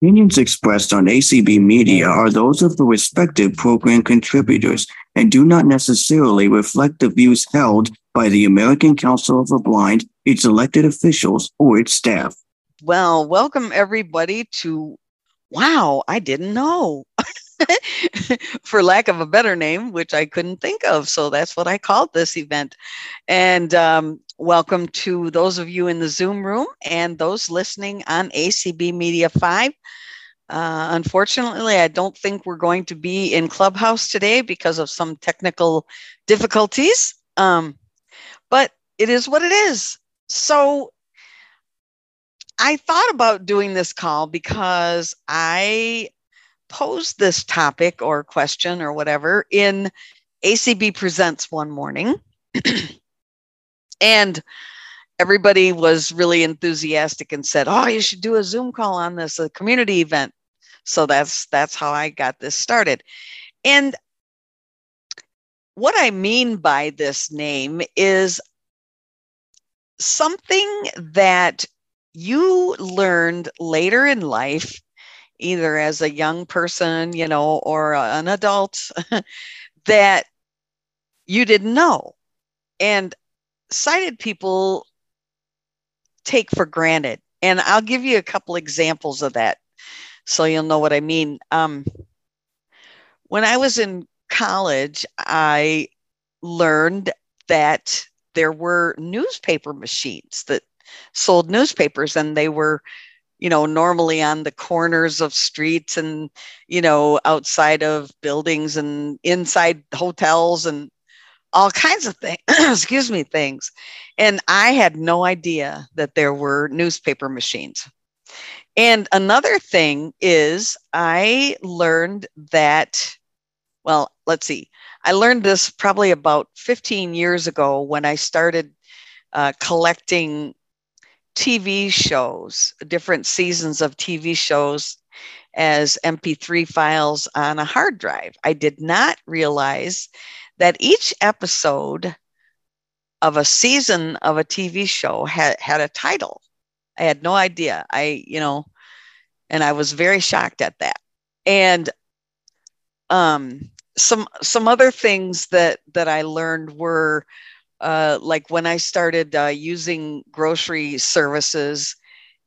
Opinions expressed on ACB Media are those of the respective program contributors and do not necessarily reflect the views held by the American Council of the Blind, its elected officials, or its staff. Well, welcome everybody to Wow, I didn't know. for lack of a better name, which I couldn't think of. So that's what I called this event. And um, welcome to those of you in the Zoom room and those listening on ACB Media 5. Uh, unfortunately, I don't think we're going to be in Clubhouse today because of some technical difficulties. Um, but it is what it is. So I thought about doing this call because I posed this topic or question or whatever in ACB Presents one morning. and everybody was really enthusiastic and said, "Oh, you should do a Zoom call on this, a community event." So that's that's how I got this started. And what I mean by this name is something that you learned later in life either as a young person, you know, or an adult that you didn't know. And sighted people take for granted. And I'll give you a couple examples of that so you'll know what I mean. Um, when I was in college, I learned that there were newspaper machines that sold newspapers and they were you know, normally on the corners of streets and, you know, outside of buildings and inside hotels and all kinds of things, excuse me, things. And I had no idea that there were newspaper machines. And another thing is, I learned that, well, let's see, I learned this probably about 15 years ago when I started uh, collecting TV shows, different seasons of TV shows as MP3 files on a hard drive. I did not realize that each episode of a season of a TV show had, had a title. I had no idea. I, you know, and I was very shocked at that. And um, some some other things that that I learned were uh, like when I started uh, using grocery services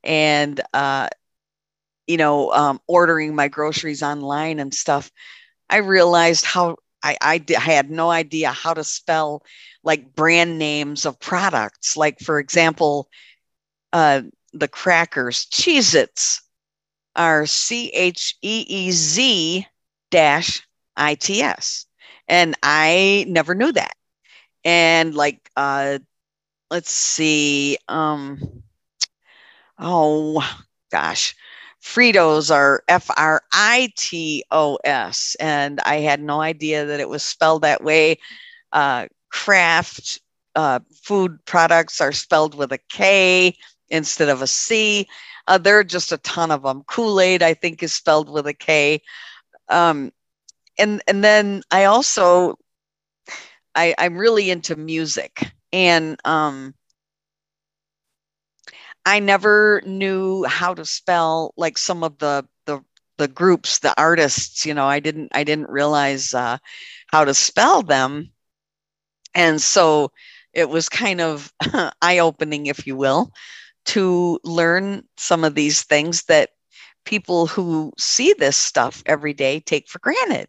and, uh, you know, um, ordering my groceries online and stuff, I realized how I, I, had no idea how to spell like brand names of products. Like, for example, uh, the crackers, Cheez Its are C H E E Z dash I T S. And I never knew that and like uh let's see um oh gosh. Fritos are f-r-i-t-o-s and i had no idea that it was spelled that way. Uh Kraft uh, food products are spelled with a k instead of a c. Uh, there are just a ton of them kool-aid i think is spelled with a k. Um, and and then i also I, I'm really into music and um, I never knew how to spell like some of the the the groups, the artists. You know, I didn't I didn't realize uh, how to spell them, and so it was kind of eye opening, if you will, to learn some of these things that people who see this stuff every day take for granted.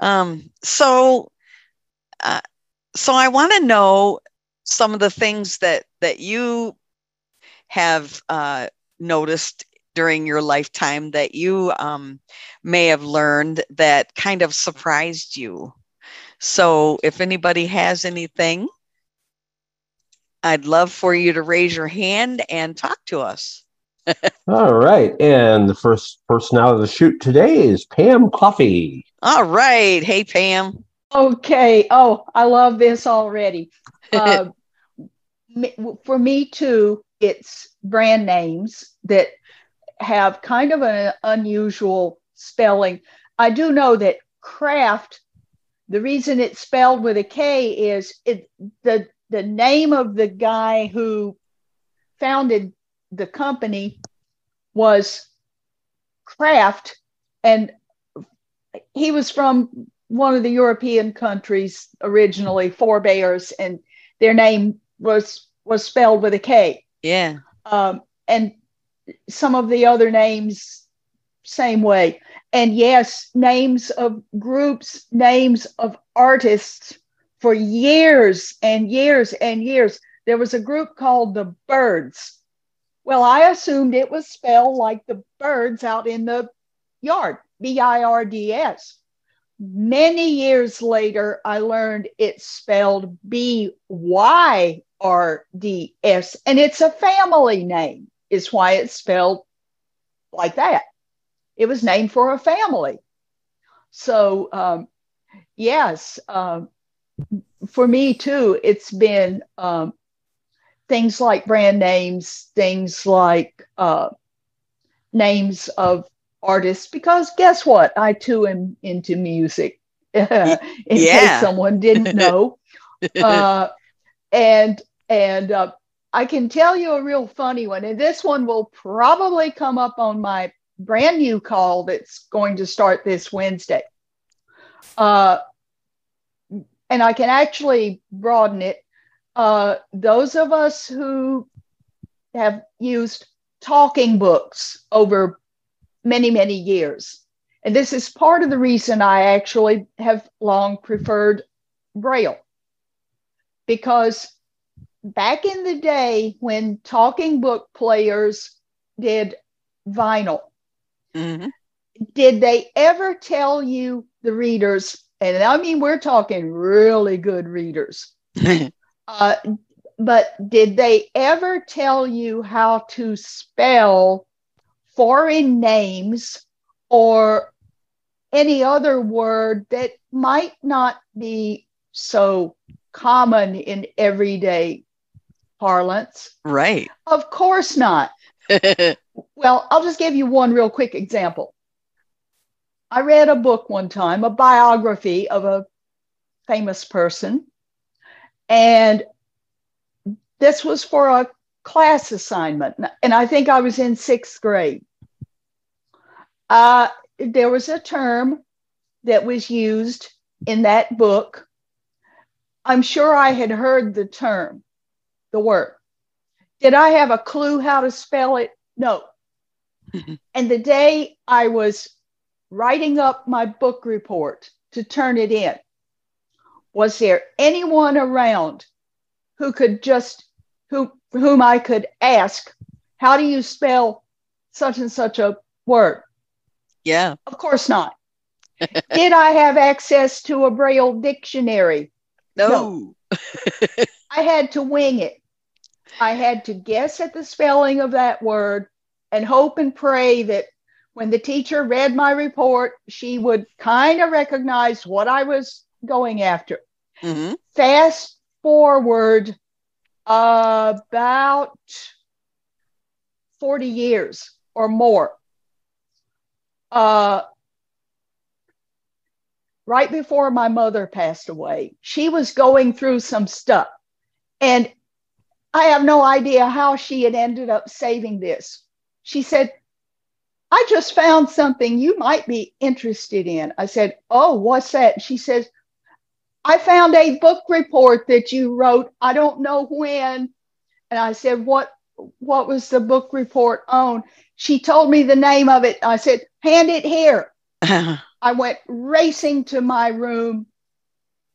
Um, so uh, so I want to know some of the things that that you have uh, noticed during your lifetime that you um, may have learned that kind of surprised you. So if anybody has anything, I'd love for you to raise your hand and talk to us. All right. And the first person out of the chute today is Pam Coffee. All right. Hey, Pam. Okay. Oh, I love this already. Uh, for me too, it's brand names that have kind of an unusual spelling. I do know that Kraft, the reason it's spelled with a K is it the the name of the guy who founded the company was Kraft, and he was from one of the European countries originally, forebears, and their name was was spelled with a K. Yeah. Um, and some of the other names, same way. And yes, names of groups, names of artists for years and years and years. There was a group called the Byrds. Well, I assumed it was spelled like the birds out in the yard, B I R D S. Many years later, I learned it's spelled B Y R D S, and it's a family name, is why it's spelled like that. It was named for a family. So, um, yes, um, for me too, it's been um, things like brand names, things like uh, names of artists, because guess what? I too am into music, in yeah. case someone didn't know. Uh, and and uh, I can tell you a real funny one, and this one will probably come up on my brand new call that's going to start this Wednesday. Uh, and I can actually broaden it. Uh, those of us who have used talking books over many, many years, and this is part of the reason I actually have long preferred Braille, because back in the day when talking book players did vinyl, Mhm. did they ever tell you, the readers, and I mean, we're talking really good readers, uh, but did they ever tell you how to spell foreign names or any other word that might not be so common in everyday parlance? right. Of course not. Well, I'll just give you one real quick example. I read a book one time, a biography of a famous person, and this was for a class assignment, and I think I was in sixth grade. Uh, there was a term that was used in that book. I'm sure I had heard the term, the word. Did I have a clue how to spell it? No. and the day I was writing up my book report to turn it in, was there anyone around who could just who whom I could ask, how do you spell such and such a word? Yeah. Of course not. Did I have access to a Braille dictionary? No. I had to wing it. I had to guess at the spelling of that word and hope and pray that when the teacher read my report, she would kind of recognize what I was going after. Mhm. Fast forward about 40 years or more. Uh, right before my mother passed away, she was going through some stuff. And I have no idea how she had ended up saving this. She said, I just found something you might be interested in. I said, Oh, what's that? She says, I found a book report that you wrote. I don't know when. And I said, What what was the book report on? She told me the name of it. I said, Hand it here. I went racing to my room,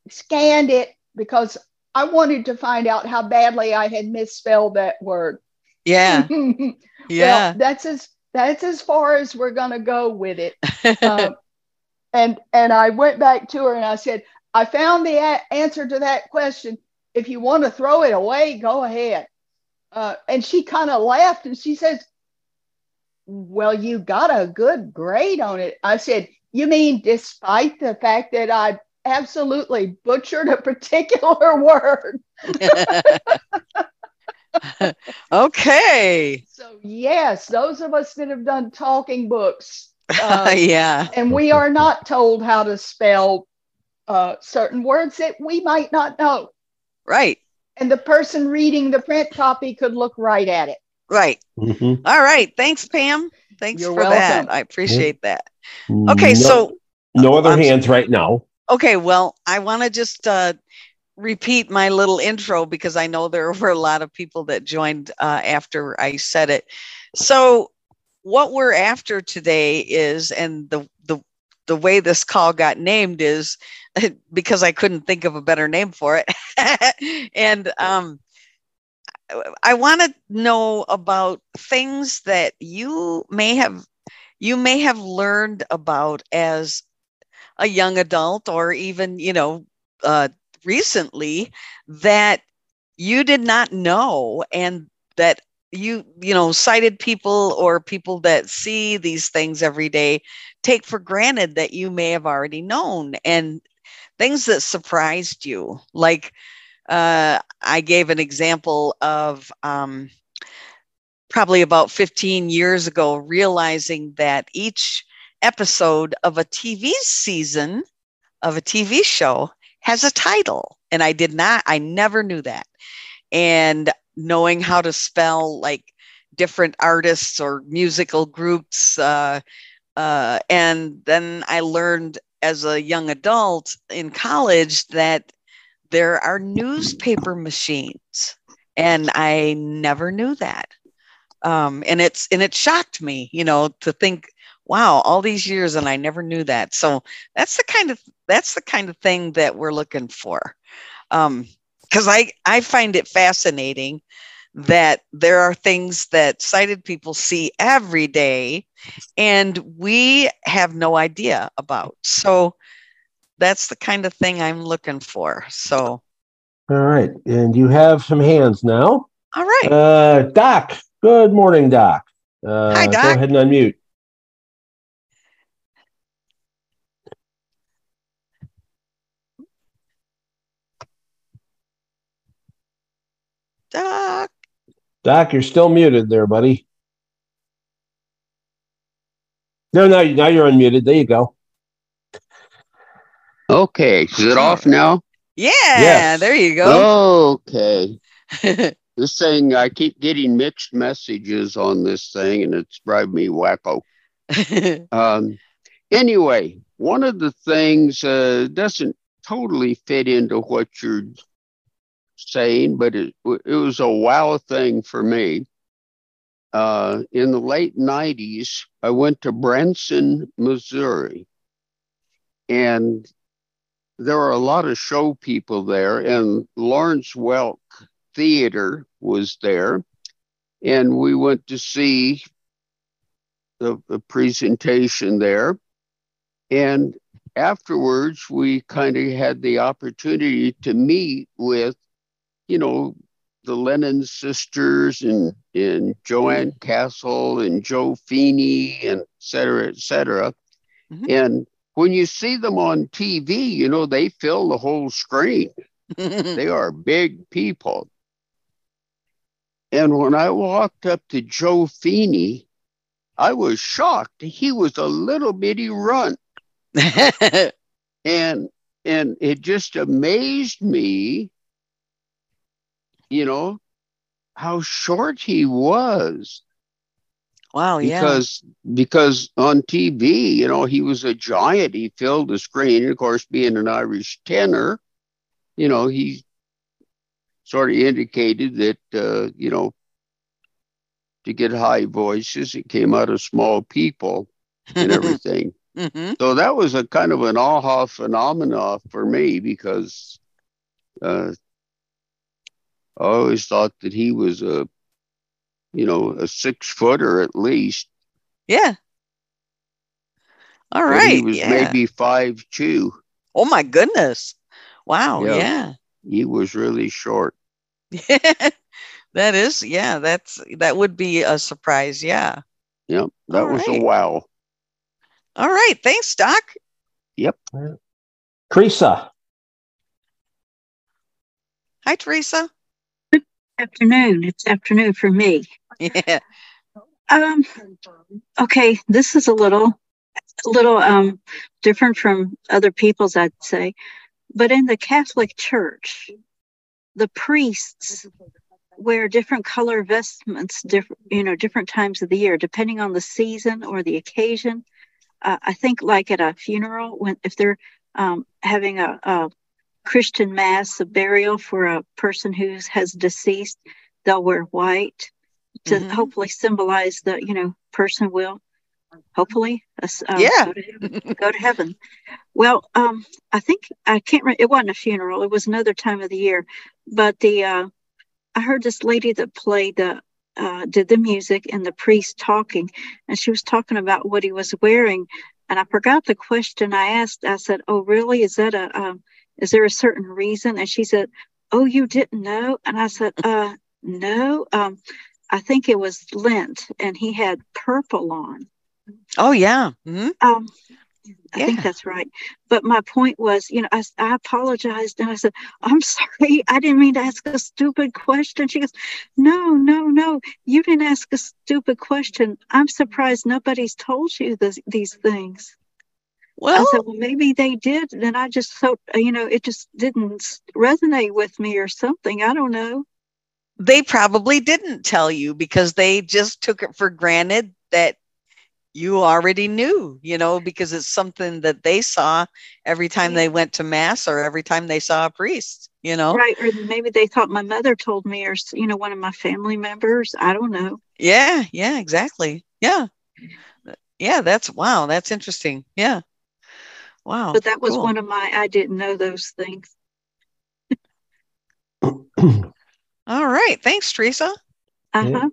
scanned it because I wanted to find out how badly I had misspelled that word. yeah. well, Yeah. that's as that's as far as we're gonna go with it. Um, and and I went back to her and I said, I found the a- answer to that question. If you want to throw it away, go ahead. Uh, and she kind of laughed and she says, Well, you got a good grade on it. I said, You mean despite the fact that I absolutely butchered a particular word? okay. So, yes, those of us that have done talking books, uh, yeah. and we are not told how to spell uh, certain words that we might not know. Right. And the person reading the print copy could look right at it. Right. Mhm. All right. Thanks, Pam. Thanks You're for welcome. that. I appreciate that. Okay, No- so no other I'm s- hands right now. okay, well, I want to just uh, repeat my little intro because I know there were a lot of people that joined uh, after I said it. So, what we're after today is, and the the the way this call got named is because I couldn't think of a better name for it, and um, I want to know about things that you may have you may have learned about as a young adult or even you know uh, recently that you did not know and that you you know sighted people or people that see these things every day take for granted that you may have already known and things that surprised you. Like uh, i gave an example of um, probably about 15 years ago realizing that each episode of a tv season of a tv show has a title and i did not i never knew that. And knowing how to spell like different artists or musical groups uh, uh, and then i learned as a young adult in college that there are newspaper machines and i never knew that. Um, and it's and it shocked me you know to think wow all these years and i never knew that. So that's the kind of that's the kind of thing that we're looking for. Um because i i find it fascinating that there are things that sighted people see every day and we have no idea about. So that's the kind of thing i'm looking for so All right, and you have some hands now. all right Uh, Doc, good morning, Doc. Uh, Hi, Go ahead and unmute. Doc. Doc, you're still muted there, buddy. No, no, now you're unmuted. There you go. Okay, is it off now? yeah Yes. there you go Okay. This thing, I keep getting mixed messages on this thing, and it's driving me wacko. Um, anyway, one of the things uh, doesn't totally fit into what you're saying, but it, it was a wow thing for me. Uh, in the late 90s, I went to Branson, Missouri, and there were a lot of show people there, and Lawrence Welk Theater was there, and we went to see the, the presentation there. And afterwards, we kind of had the opportunity to meet with, you know, the Lennon sisters and, and Jo Ann Castle and Joe Feeney and et cetera, et cetera. Mhm. And when you see them on TV, you know, they fill the whole screen. They are big people. And when I walked up to Joe Feeney, I was shocked. He was a little bitty runt. And and it just amazed me, you know, how short he was. Wow yeah because because on TV, you know, he was a giant. He filled the screen. Of course, being an Irish tenor, you know, he sort of indicated that uh, you know to get high voices, it came out of small people and everything. Mhm. so that was a kind of an aha phenomena for me because uh, I always thought that he was a you know a six footer at least. yeah All right. but He was yeah. maybe five two. oh my goodness wow Yeah. yeah He was really short. Yeah. That is yeah that's that would be a surprise yeah Yep. That All was right. a wow. all right thanks doc Yep. Teresa. hi teresa Good afternoon. It's afternoon for me. yeah Um, okay, this is a little, little um different from other people's, I'd say. But in the Catholic Church, the priests wear different color vestments, different you know, different times of the year, depending on the season or the occasion. Uh, I think, like at a funeral, when if they're um, having a, a Christian mass, a burial for a person who has deceased, they'll wear white to mm-hmm. hopefully symbolize the you know person will hopefully uh, yeah. go to, heaven, go to, heaven. well um i think i can't remember it wasn't a funeral it was another time of the year but the uh i heard this lady that played the uh, did the music and the priest talking and she was talking about what he was wearing and i forgot the question i asked. I said oh really? Is that a um, is there a certain reason? And she said oh you didn't know? And i said uh no um I think it was Lent, and he had purple on. Oh yeah. Mm-hmm. Um, I yeah. think that's right. But my point was, you know, I, I apologized and I said, I'm sorry. I didn't mean to ask a stupid question. She goes, No, no, no. You didn't ask a stupid question. I'm surprised nobody's told you this, these things. Well, I said, Well, maybe they did. And I just felt, you know, it just didn't resonate with me or something. I don't know they probably didn't tell you because they just took it for granted that you already knew, you know, because it's something that they saw every time they went to mass or every time they saw a priest, you know. Right. Or maybe they thought my mother told me or, you know, one of my family members. I don't know. Yeah. Yeah. Exactly. Yeah. Yeah. That's wow. That's interesting. Yeah. Wow. But that was cool. one of my, I didn't know those things. All right. Thanks, Teresa. Uh-huh. Yeah.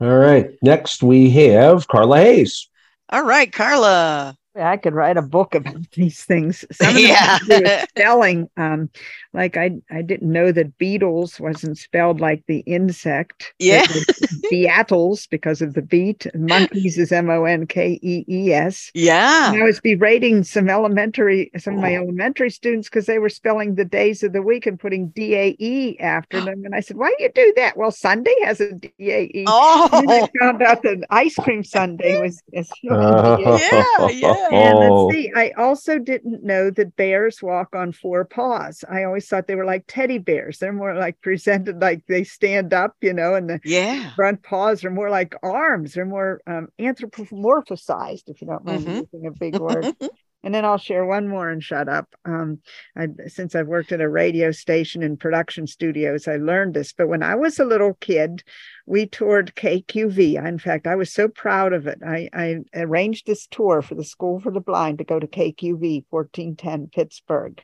All right. Next, we have Carla Hayes. All right, Carla. I could write a book about these things. Some of yeah. spelling. Um, like I, I didn't know that Beatles wasn't spelled like the insect. Yeah. Beatles because of the beat. Monkees is M O N K E E S. Yeah. And I was berating some elementary, some of my elementary students because they were spelling the days of the week and putting D A E after them. And I said, "Why do you do that?" Well, Sunday has a D A E. Oh. And I found out that ice cream Sunday was. was yeah, yeah. And let's oh. see, I also didn't know that bears walk on four paws. I always thought they were like teddy bears. They're more like presented like they stand up, you know, and the yeah. front paws are more like arms. They're more um, anthropomorphized, if you don't mind mm-hmm. using a big word. And then I'll share one more and shut up. Um, I, since I've worked at a radio station and production studios, I learned this. But when I was a little kid, we toured KQV. In fact, I was so proud of it. I, I arranged this tour for the School for the Blind to go to KQV 1410 Pittsburgh.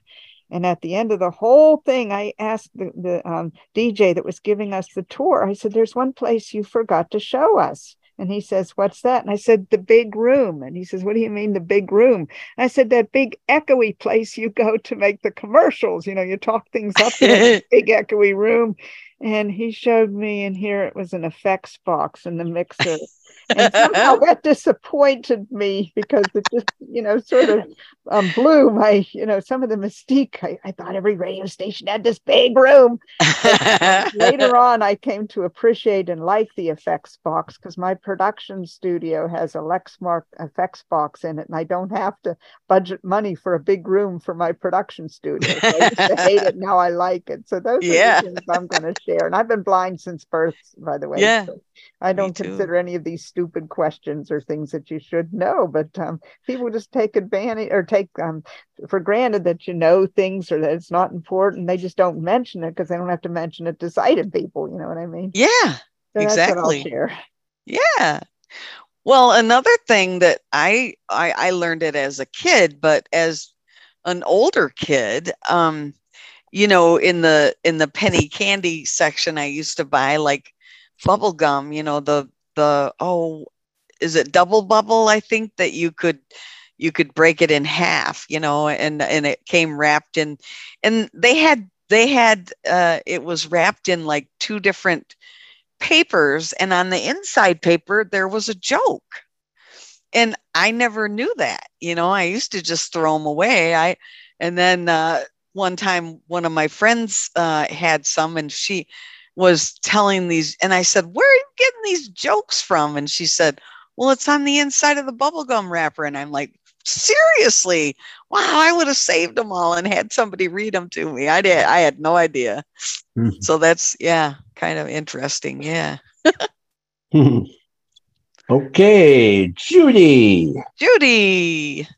And at the end of the whole thing, I asked the, the um, DJ that was giving us the tour, I said, There's one place you forgot to show us. And he says, What's that? And I said, The big room. And he says, What do you mean, the big room? And I said, That big echoey place you go to make the commercials. You know, you talk things up in a big echoey room. And he showed me, and here it was an effects box in the mixer and somehow that disappointed me because it just you know sort of um, blew my you know some of the mystique. I, I thought every radio station had this big room. Later on i came to appreciate and like the effects box because my production studio has a lexmark effects box in it and i don't have to budget money for a big room for my production studio. So i used to hate it. Now i like it. So those yeah. are the things i'm going to share. And i've been blind since birth by the way yeah. so I don't consider any of these stupid questions or things that you should know, but um, people just take advantage or take um, for granted that you know things or that it's not important. They just don't mention it because they don't have to mention it to sighted people. You know what I mean? Yeah, so exactly. Yeah. Well, another thing that I, I I learned it as a kid, but as an older kid, um, you know, in the in the penny candy section, I used to buy like bubble gum, you know, the the oh, is it double bubble? I think that you could you could break it in half, you know, and and it came wrapped in, and they had they had uh, it was wrapped in like two different papers, and on the inside paper there was a joke, and I never knew that, you know. I used to just throw them away. I and then uh, one time one of my friends uh, had some, and she was telling these, and I said, Where are you getting these jokes from? And she said, Well, it's on the inside of the bubblegum wrapper. And I'm like, seriously, wow, I would have saved them all and had somebody read them to me. I did. I had no idea. Mm-hmm. So that's yeah, kind of interesting. Yeah. okay, Judy. Judy.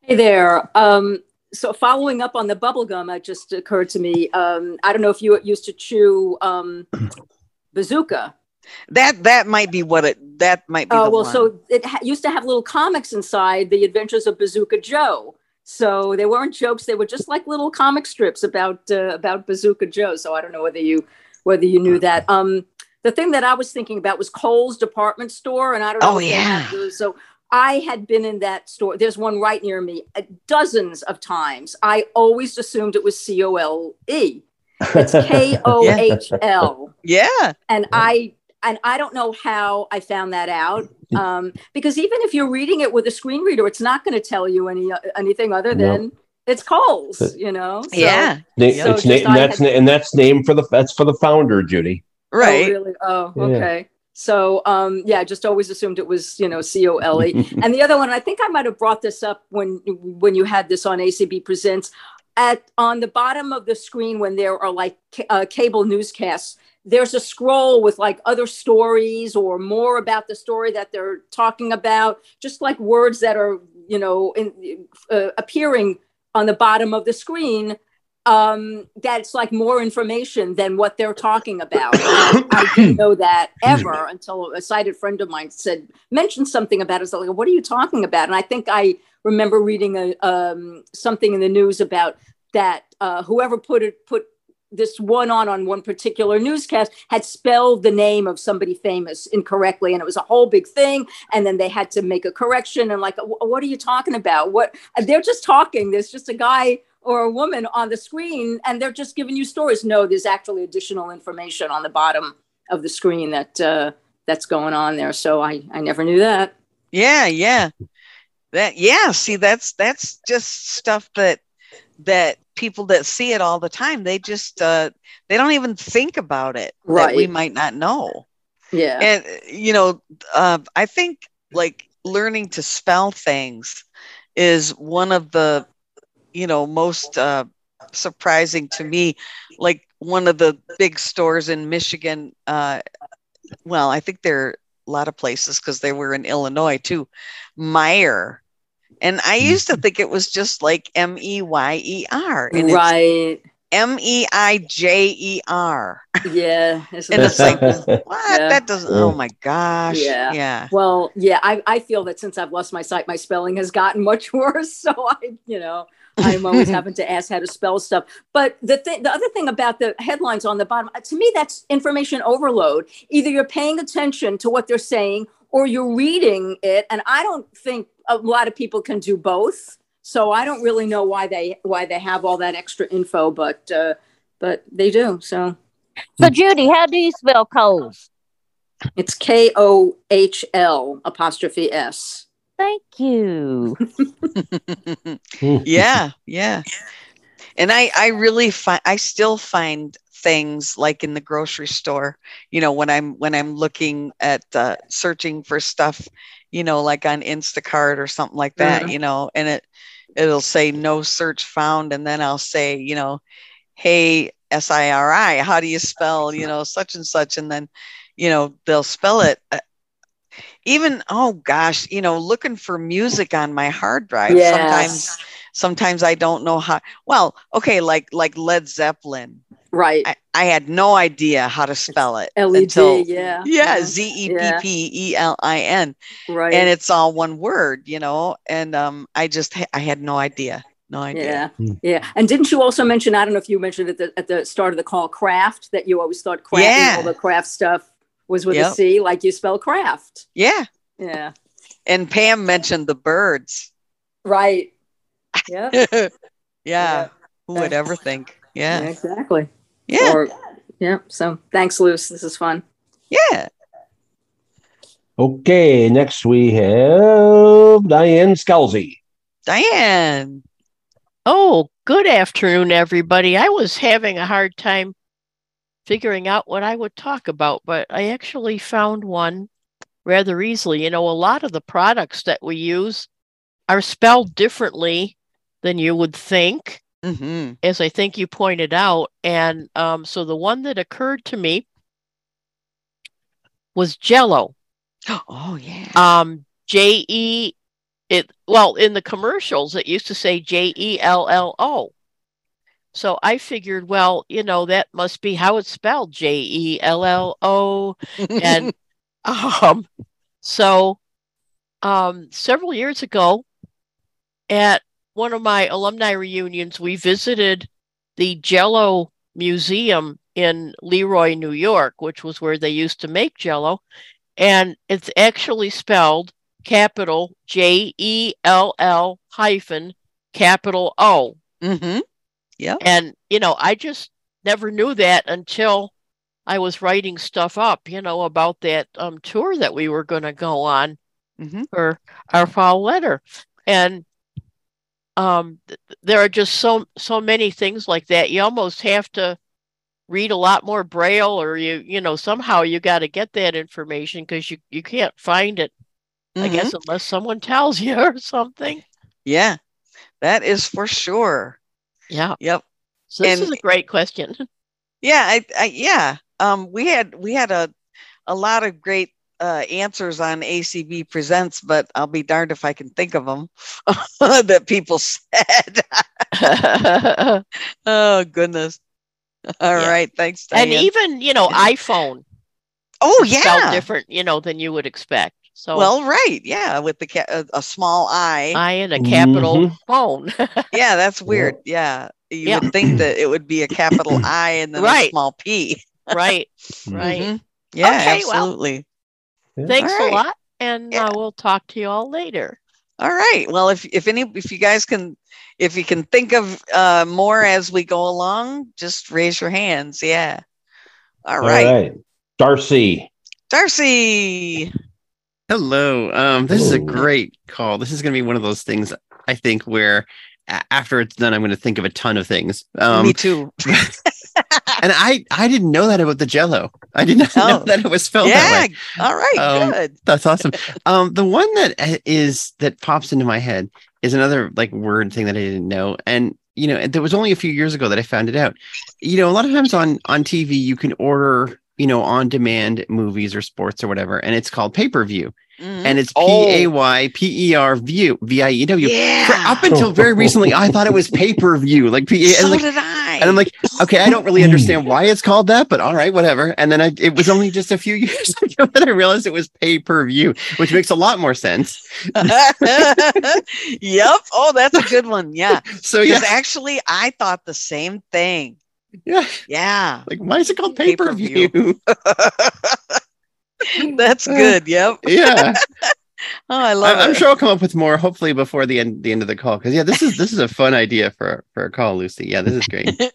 Hey there. Um, so following up on the bubble gum, it just occurred to me. Um, I don't know if you used to chew um, bazooka. That that might be what it. That might be. Oh well, one. so it ha- used to have little comics inside, The Adventures of Bazooka Joe. So they weren't jokes; they were just like little comic strips about uh, about Bazooka Joe. So I don't know whether you whether you knew that. Um, the thing that I was thinking about was Kohl's department store, and I don't know. Oh yeah. So I had been in that store. There's one right near me uh, dozens of times. I always assumed it was C O L E. It's K O H L. Yeah. And I and I don't know how I found that out. Um, because even if you're reading it with a screen reader, it's not going to tell you any uh, anything other than it's Kohl's, you know. So, yeah. So it's na- and that's had, and that's named for the that's for the founder, Judy. Right. Oh, really? Oh, okay. Yeah. So um, yeah, I just always assumed it was you know C O L E. and the other one, I think I might have brought this up when when you had this on ACB Presents. At on the bottom of the screen when there are like uh, cable newscasts, there's a scroll with like other stories or more about the story that they're talking about, just like words that are, you know, in, uh, appearing on the bottom of the screen. Um, that's like more information than what they're talking about. I didn't know that ever until a sighted friend of mine said, mentioned something about it. So like, what are you talking about? And I think I remember reading a, um, something in the news about that uh, whoever put it put this one on on one particular newscast had spelled the name of somebody famous incorrectly and it was a whole big thing and then they had to make a correction and like what are you talking about what they're just talking there's just a guy or a woman on the screen and they're just giving you stories. No there's actually additional information on the bottom of the screen that uh, that's going on there. So i i never knew that. Yeah yeah. That yeah see that's that's just stuff that that people that see it all the time they just uh they don't even think about it right that we might not know. Yeah. And you know uh, i think like learning to spell things is one of the you know most uh surprising to me like one of the big stores in michigan uh well i think there are a lot of places because they were in illinois too Meijer and I mm. used to think it was just like M E Y E R. Right. M E I J E R. Yeah. and it's like, what? Yeah. That doesn't, oh my gosh. Yeah. Yeah. Well, yeah, I, I feel that since I've lost my sight, my spelling has gotten much worse. So I, you know, I'm always having to ask how to spell stuff. But the thing, the other thing about the headlines on the bottom, uh, to me, that's information overload. Either you're paying attention to what they're saying or you're reading it. And I don't think a lot of people can do both. So I don't really know why they why they have all that extra info, but uh, but they do. So so Judy, how do you spell Kohl's? It's K O H L apostrophe S. Thank you. yeah, yeah. And I I really find I still find things like in the grocery store you know when i'm when i'm looking at uh, searching for stuff you know, like on Instacart or something like that, mm-hmm. you know, and it it'll say no search found, and then I'll say, you know, hey S I R I, how do you spell, you know, such and such, and then, you know, they'll spell it. Uh, even oh gosh, you know, looking for music on my hard drive. Yes. Sometimes sometimes I don't know how. Well, okay, like like Led Zeppelin. Right. I, I had no idea how to spell it. L E D, yeah. Yeah, Z E P P E L I N. Right. And it's all one word, you know, and um I just I had no idea. No idea. Yeah. Hmm. Yeah. And didn't you also mention, I don't know if you mentioned at the at the start of the call craft that you always thought craft yeah. all the craft stuff was with yep. a C, like you spell craft. Yeah. Yeah. And Pam mentioned the birds. Right. Yeah. yeah. yeah. Who would ever think? Yeah. yeah exactly. Yeah. Or, yeah. So thanks, Luce. This is fun. Yeah. Okay. Next we have Diane Scalzi. Diane. Oh, good afternoon, everybody. I was having a hard time figuring out what I would talk about, but I actually found one rather easily. You know, a lot of the products that we use are spelled differently than you would think, hmm as I think you pointed out. And um, so the one that occurred to me was Jello. Oh yeah. Um, J E. It well in the commercials it used to say J E L L O. So I figured, well, you know, that must be how it's spelled, J E L L O. And um, so um, several years ago, at one of my alumni reunions, we visited the Jello Museum in Leroy, New York, which was where they used to make Jello, and it's actually spelled capital J E L L hyphen capital O. Mm-hmm. Yeah. And, you know, I just never knew that until I was writing stuff up, you know, about that um, tour that we were going to go on hmm for our fall letter. And um, there are just so so many things like that. You almost have to read a lot more braille or you you know somehow you got to get that information because you you can't find it i guess unless someone tells you or something Yeah. That is for sure. yeah Yep. so this And- is a great question Yeah, I, I yeah. Um, we had we had a a lot of great uh, answers on ACB Presents, but I'll be darned if I can think of them that people said. oh goodness! All Yeah. right, thanks, Diane. and even you know iphone oh is spelled yeah, different you know than you would expect so well right, yeah, with the ca- a, a small I. i in a capital phone yeah, that's weird. Yeah, you Yeah. would think that it would be a capital I and then a small P. right right Mhm. Yeah, Okay, well, absolutely. thanks All a lot and Yeah. uh, we'll talk to you all later All right. Well, if if any if you guys can if you can think of uh more as we go along, just raise your hands. Yeah. All right. Darcy. Darcy. Hello. Um, this is a great call. This is going to be one of those things I think where a- after it's done, I'm going to think of a ton of things. Um, Me too. and I I didn't know that about the Jello. I did not know Oh. that it was spelled that yeah. way. All right. Um, good. That's awesome. Um, the one that uh, that pops into my head is another like word thing that I didn't know, and you know, there was only a few years ago that I found it out. You know, a lot of times on on TV you can order you know on demand movies or sports or whatever, and it's called pay per view, Mhm. and it's P Oh. A Y P E R view V I E W. Yeah. Up until very recently, I thought it was pay per view, like P. so and like, did I. and I'm like, okay, I don't really understand why it's called that, but all right, whatever. And then I, it was only just a few years ago that I realized it was pay per view, which makes a lot more sense. yep. Oh, that's a good one. Yeah. So yeah, actually, I thought the same thing. Yeah. Yeah. Like, why is it called pay per Pay-per-view. That's uh, good. Yep. yeah, Oh, I love I, I'm sure I'll come up with more hopefully before the end the end of the call. Because yeah, this is this is a fun idea for for a call, Lucy. Yeah, this is great.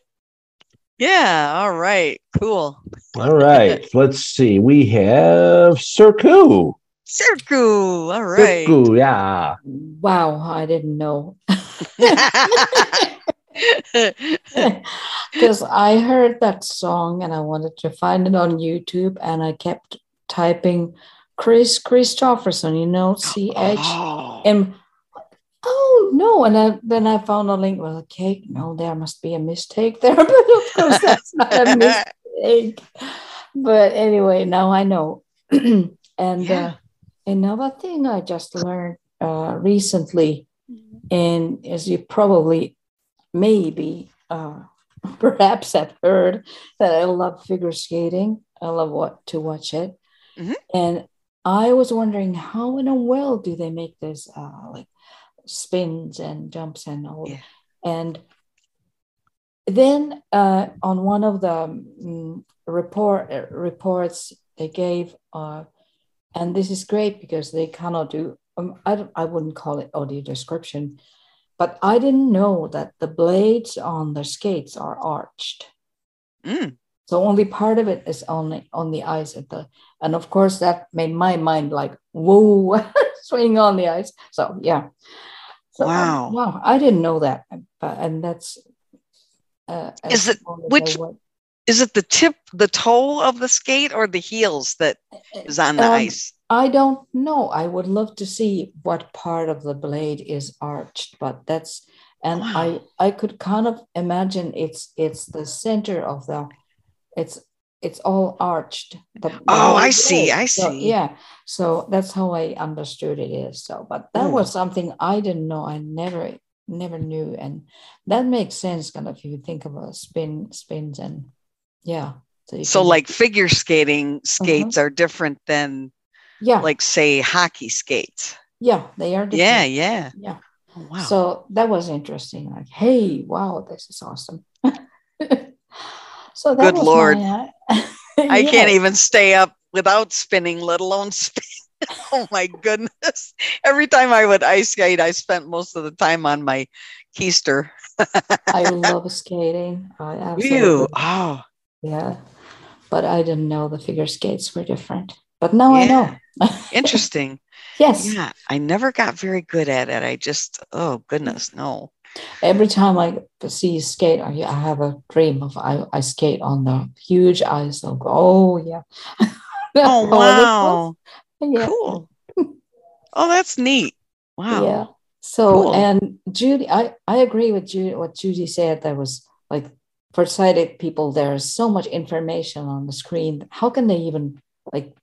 Yeah. All right. Cool. All right. Let's see. We have Circu. Circu. All right. Circu, yeah. Wow, I didn't know. Because I heard that song and I wanted to find it on YouTube and I kept typing Chris Christopherson, you know, C H Oh. Oh no! And I, then I found a link. Well, okay, no, there must be a mistake there, but of course that's not a mistake. But anyway, now I know. and Yeah. uh, another thing I just learned uh, recently, and as you probably maybe uh, perhaps have heard, that I love figure skating. I love what to watch it, Mhm. and I was wondering how in the world do they make this uh, like spins and jumps and all Yeah. and then uh, on one of the mm, report uh, reports they gave uh, and this is great because they cannot do um, I, I wouldn't call it audio description but i didn't know that the blades on the skates are arched Mm. so only part of it is only on the ice at the and of course that made my mind like whoa swing on the ice so yeah so, um, Wow. wow i didn't know that but and that's uh, Is it- long as I which- is it the tip, the toe of the skate, or the heels that is on the Um, ice? I don't know. I would love to see what part of the blade is arched, but that's and I I could kind of imagine it's it's the center of the it's it's all arched. The, the Oh, I see, blade. I So, see. yeah. So that's how I understood it is. So, but that Hmm. was something I didn't know. I never never knew, and that makes sense. Kind of if you think about spin spins and yeah. you So, can- like figure skating skates are different than, yeah, like say hockey skates. yeah, they are. Different. Yeah, yeah. yeah. Oh, wow. So that was interesting. Like, hey, wow, this is awesome. so that Good was Lord. my, uh, I can't even stay up without spinning, let alone spin. oh my goodness. Every time I would ice skate, I spent most of the time on my keister. I love skating. I You, absolutely, oh, yeah. But I didn't know the figure skates were different. But now I know. interesting. yes. Yeah, I never got very good at it. I just, oh goodness, no. Every time I see you skate, I, I have a dream of I, I skate on the huge ice. I'll go, oh yeah. Oh, wow. Yeah. Cool. Oh, that's neat. Wow. Yeah. So Cool. and Judy, I I agree with Judy. What Judy said. There was like for sighted people, there is so much information on the screen. How can they even like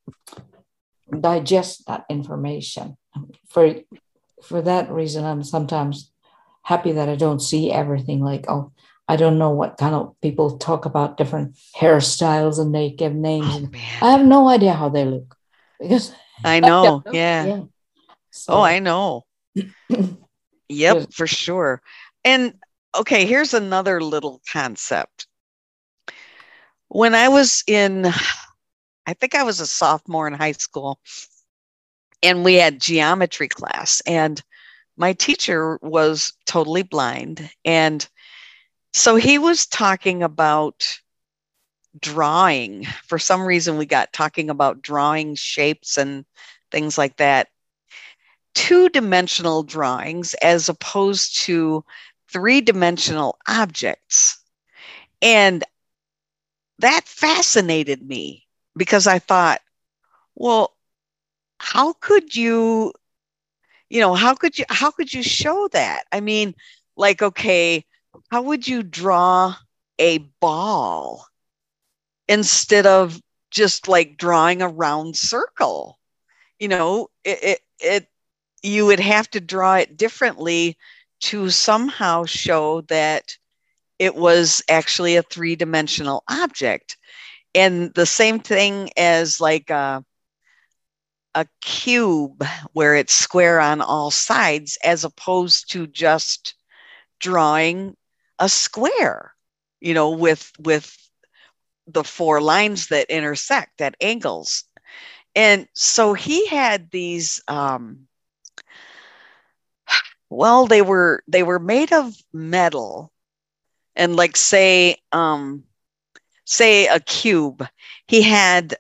digest that information? For for that reason, I'm sometimes happy that I don't see everything. Like oh. I don't know what kind of people talk about different hairstyles and they give names. Oh. I have no idea how they look because I know. Yeah. yeah. Oh, I know. Yep, for sure. And okay, here's another little concept. When I was in, I think I was a sophomore in high school, and we had geometry class, and my teacher was totally blind. And so he was talking about drawing. For some reason, we got talking about drawing shapes and things like that two dimensional drawings as opposed to three dimensional objects. And that fascinated me because I thought, well, how could you, you know, how could you, how could you show that? I mean, like, okay, how would you draw a ball instead of just like drawing a round circle? You know, it, it, it you would have to draw it differently to somehow show that it was actually a three dimensional object. And the same thing as like a, a cube where it's square on all sides, as opposed to just drawing a square, you know, with, with the four lines that intersect at angles. And so he had these, um, well they were they were made of metal and like say um say a cube. He had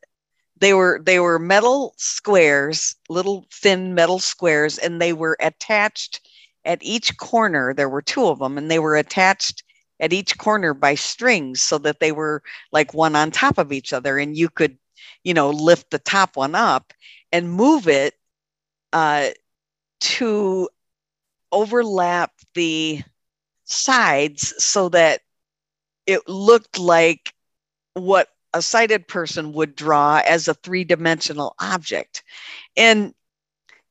they were they were metal squares little thin metal squares and they were attached at each corner. There were two of them and they were attached at each corner by strings so that they were like one on top of each other and you could you know lift the top one up and move it uh, to overlap the sides so that it looked like what a sighted person would draw as a three-dimensional object and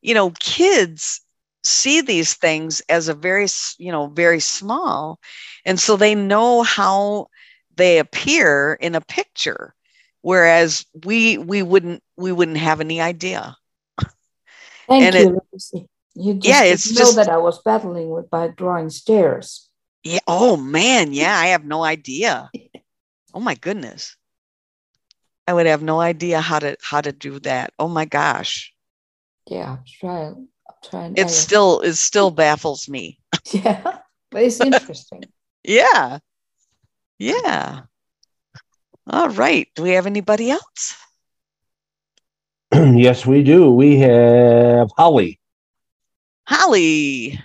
you know kids see these things as a very you know very small and so they know how they appear in a picture whereas we we wouldn't we wouldn't have any idea Thank And you, Lucy. You just Yeah, it's know just- that I was battling with by drawing stairs. Yeah. Oh man. Yeah. I have no idea. Oh my goodness. I would have no idea how to how to do that. Oh my gosh. Yeah, I'm trying. I'm trying. It still it still baffles me. yeah, but it's interesting. Yeah. Yeah. All right. Do we have anybody else? yes, we do. We have Holly. Holly.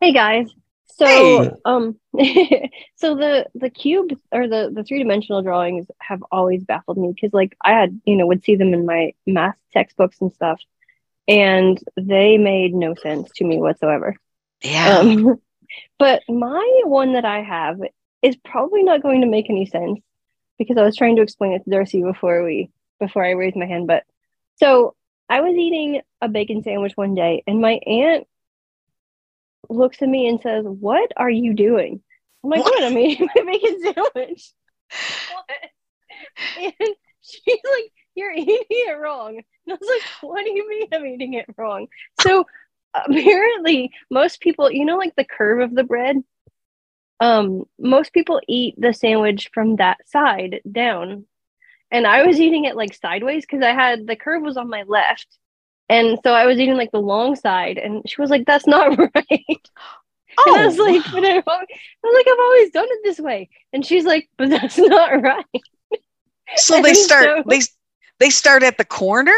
Hey guys. So Hey. um so the the cubes or the the three-dimensional drawings have always baffled me because like I had, you know, would see them in my math textbooks and stuff and they made no sense to me whatsoever. Yeah. Um, but my one that I have is probably not going to make any sense because I was trying to explain it to Darcy before we before I raised my hand. But so I was eating a bacon sandwich one day, and my aunt looks at me and says, "What are you doing?" I'm like, "What? I'm eating my bacon sandwich." What? And she's like, "You're eating it wrong." And I was like, "What do you mean I'm eating it wrong?" So apparently, most people, you know, like the curve of the bread. Um, most people eat the sandwich from that side down, and I was eating it like sideways because I had the curve was on my left, and so I was eating like the long side, and she was like, "That's not right." And I oh, was Oh, like, but I've always, I was like, I've always done it this way. And she's like, but that's not right. So they start so- they they start at the corner?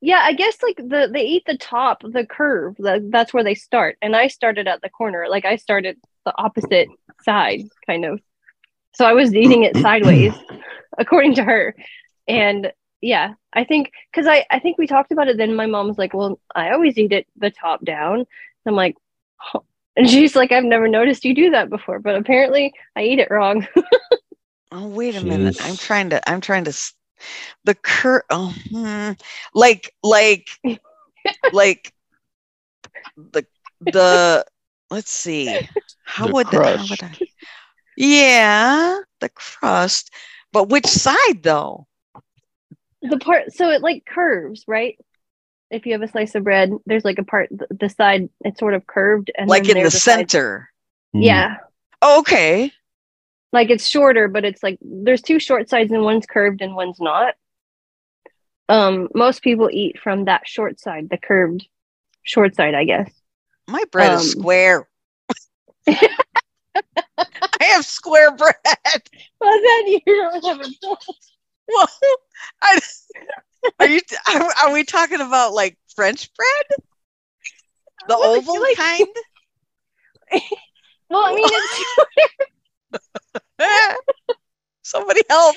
Yeah, I guess like the they eat the top, the curve. The, that's where they start. And I started at the corner. Like I started the opposite side, kind of. So I was eating it sideways, according to her. And yeah, I think because I I think we talked about it. Then my mom was like, "Well, I always eat it the top down." And I'm like, huh. and she's like, "I've never noticed you do that before, but apparently I eat it wrong." Oh, wait a minute. I'm trying to I'm trying to the cur oh hmm. like like like the the let's see. How The would the, how would I Yeah, the crust. But which side though? The part so it like curves right if you have a slice of bread there's like a part the side it's sort of curved and like in the there's a side- center. yeah Oh, okay. like it's shorter but it's like there's two short sides and one's curved and one's not um most people eat from that short side the curved short side i guess My bread Um, is square. I have square bread. well then you don't have a Well, I, are you? Are, are we talking about like French bread, the Well, oval like- kind? well i mean it's Somebody help!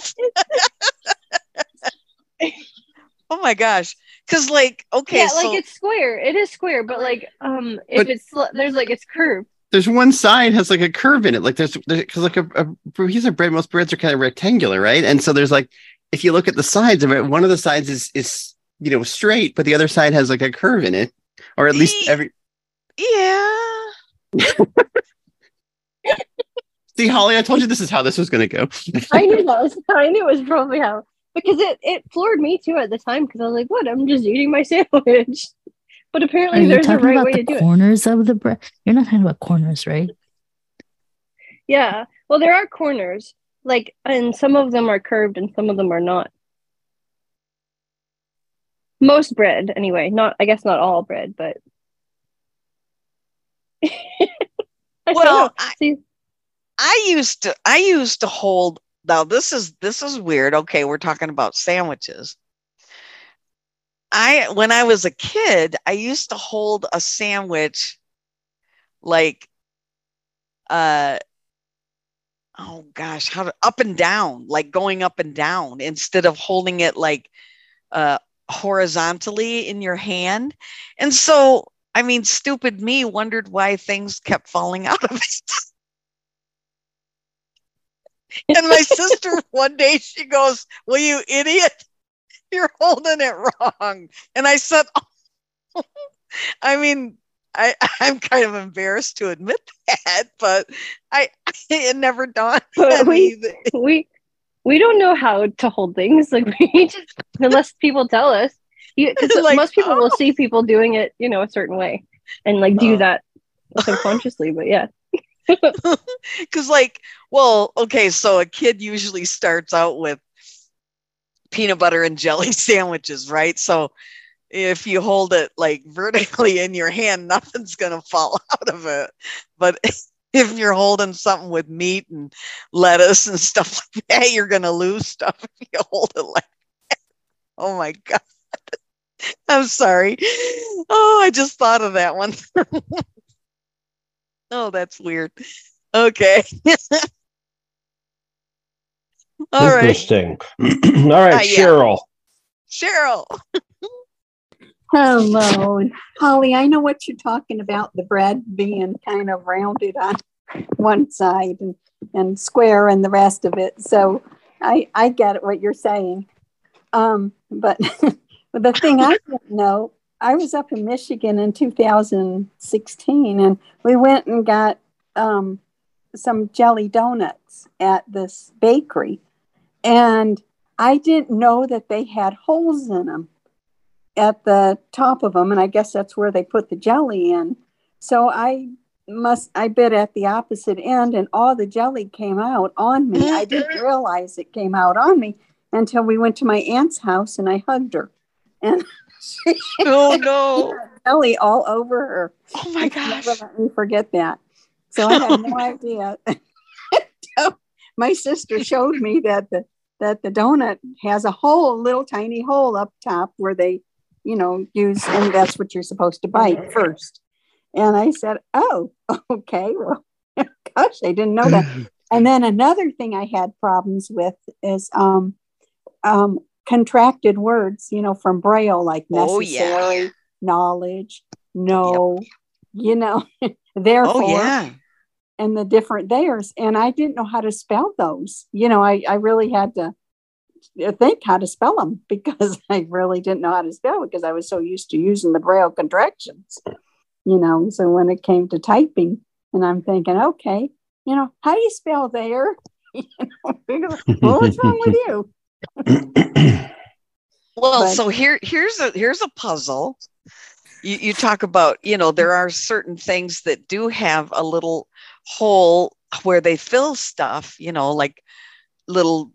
oh my gosh! Because like, okay, yeah so like it's square it is square but like um if But- it's there's like it's curved There's one side has like a curve in it. Like there's because like a, a piece of bread, most breads are kind of rectangular, right? And so there's like if you look at the sides of it, one of the sides is is you know straight, but the other side has like a curve in it, or at least every. yeah. See, Holly, I told you this is how this was going to go. I knew that was I knew it was probably how because it it floored me too at the time because I was like, what? I'm just eating my sandwich. But apparently you there's a talking right about way the to do it. corners of the bread? You're not talking about corners, right? Yeah. Well, there are corners, like, and some of them are curved and some of them are not. Most bread, anyway. Not, I guess, not all bread, but. Well. I, I used to. I used to hold. Now this is this is weird. Okay, we're talking about sandwiches. I when I was a kid, I used to hold a sandwich like uh oh gosh, how to up and down, like going up and down instead of holding it like uh horizontally in your hand. And so, I mean, stupid me wondered why things kept falling out of it. and my sister one day she goes, "Well, you idiot, you're holding it wrong." And I said, oh. "I mean, I I'm kind of embarrassed to admit that, but I it never dawned But on we- me we we don't know how to hold things. Like, we just, unless people tell us. Because Like, most people will oh. see people doing it, you know, a certain way and like do Oh. that subconsciously. But yeah. because like well okay so a kid usually starts out with peanut butter and jelly sandwiches right so if you hold it like vertically in your hand nothing's going to fall out of it but if you're holding something with meat and lettuce and stuff like that you're going to lose stuff if you hold it like that. oh my god i'm sorry oh i just thought of that one oh, that's weird. Okay. All right. Interesting. All right, Uh, yeah. Cheryl. Cheryl. Hello, Holly. I know what you're talking about the bread being kind of rounded on one side and, and square and the rest of it. So I, I get what you're saying. Um, but but the thing I didn't know, I was up in Michigan in 2016 and we went and got um, some jelly donuts at this bakery. And I didn't know that they had holes in them at the top of them and i guess that's where they put the jelly in. So i must i bit at the opposite end and all the jelly came out on me. I didn't realize it came out on me until we went to my aunt's house and i hugged her. And she oh no. jelly all over her. Oh my gosh never let me forget that. So i had no idea. My sister showed me that the that the donut has a hole little tiny hole up top where they you know, use, and that's what you're supposed to bite first. And I said, Oh, okay. Well, gosh, I didn't know that. and then another thing I had problems with is um, um, contracted words, you know, from Braille, like Oh, yeah. knowledge, no, you know, therefore, Oh yeah. and the different theirs. And I didn't know how to spell those. You know, I, I really had to think how to spell them because I really didn't know how to spell because I was so used to using the braille contractions, you know. So when it came to typing, and I'm thinking, okay, you know, how do you spell there? you know, well, what's wrong with you? Well, But- so here here's a here's a puzzle. You you talk about, you know, there are certain things that do have a little hole where they fill stuff, you know, like little